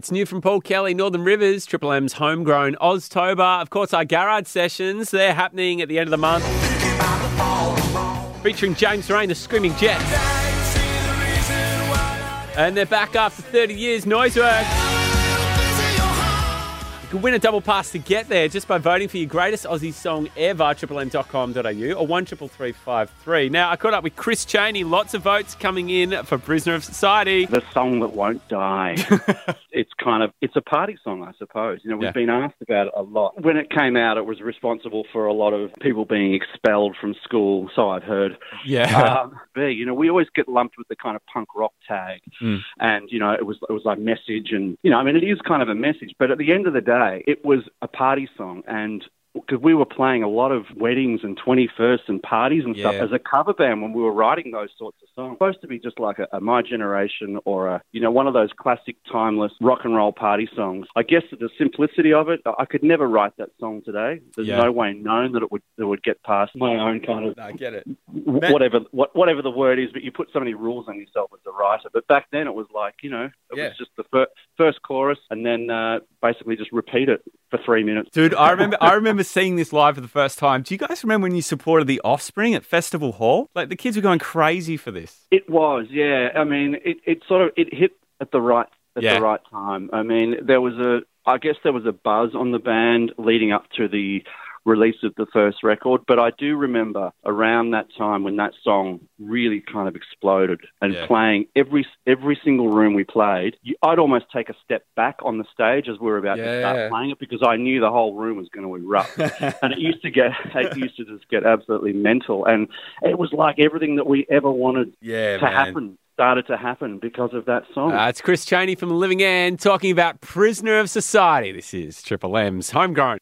It's new from Paul Kelly, Northern Rivers, Triple M's homegrown Oztober. Of course, our garage sessions, they're happening at the end of the month. Featuring James Reyne, the Screaming Jets. And they're back after 30 years, noise can win a double pass to get there just by voting for your greatest Aussie song ever, triplem.com.au or 133353. Now, I caught up with Chris Cheney. Lots of votes coming in for Prisoner of Society. The song that won't die. it's kind of, it's a party song, I suppose. You know, we've Yeah. been asked about it a lot. When it came out, it was responsible for a lot of people being expelled from school, so I've heard. Yeah. um, B, you know, we always get lumped with the kind of punk rock tag, Mm. and you know, it was it was like message, and you know, I mean, it is kind of a message, but at the end of the day, it was a party song, and because we were playing a lot of weddings and 21st and parties and stuff as a cover band when we were writing those sorts of songs. supposed to be just like a, a My Generation or a, you know, one of those classic timeless rock and roll party songs. I guess the simplicity of it, I could never write that song today. There's Yeah. no way known that it would, that it would get past my own kind of I get it. whatever what, whatever the word is, but you put so many rules on yourself as a writer. But back then it was like, you know, it Yeah. was just the fir- first chorus and then uh, basically just repeat it for three minutes. Dude, I remember I remember seeing this live for the first time. Do you guys remember when you supported the Offspring at Festival Hall? Like the kids were going crazy for this. It was, yeah. I mean, it, it sort of it hit at the right at Yeah. the right time. I mean, there was a I guess there was a buzz on the band leading up to the release of the first record, but I do remember around that time when that song really kind of exploded and Yeah. playing every every single room we played. You, I'd almost take a step back on the stage as we were about to Yeah. start playing it because I knew the whole room was going to erupt and it used to get it used to just get absolutely mental and it was like everything that we ever wanted Yeah, to happen started to happen because of that song. Uh, it's Chris Cheney from Living End talking about Prisoner of Society. This is Triple M's homegrown.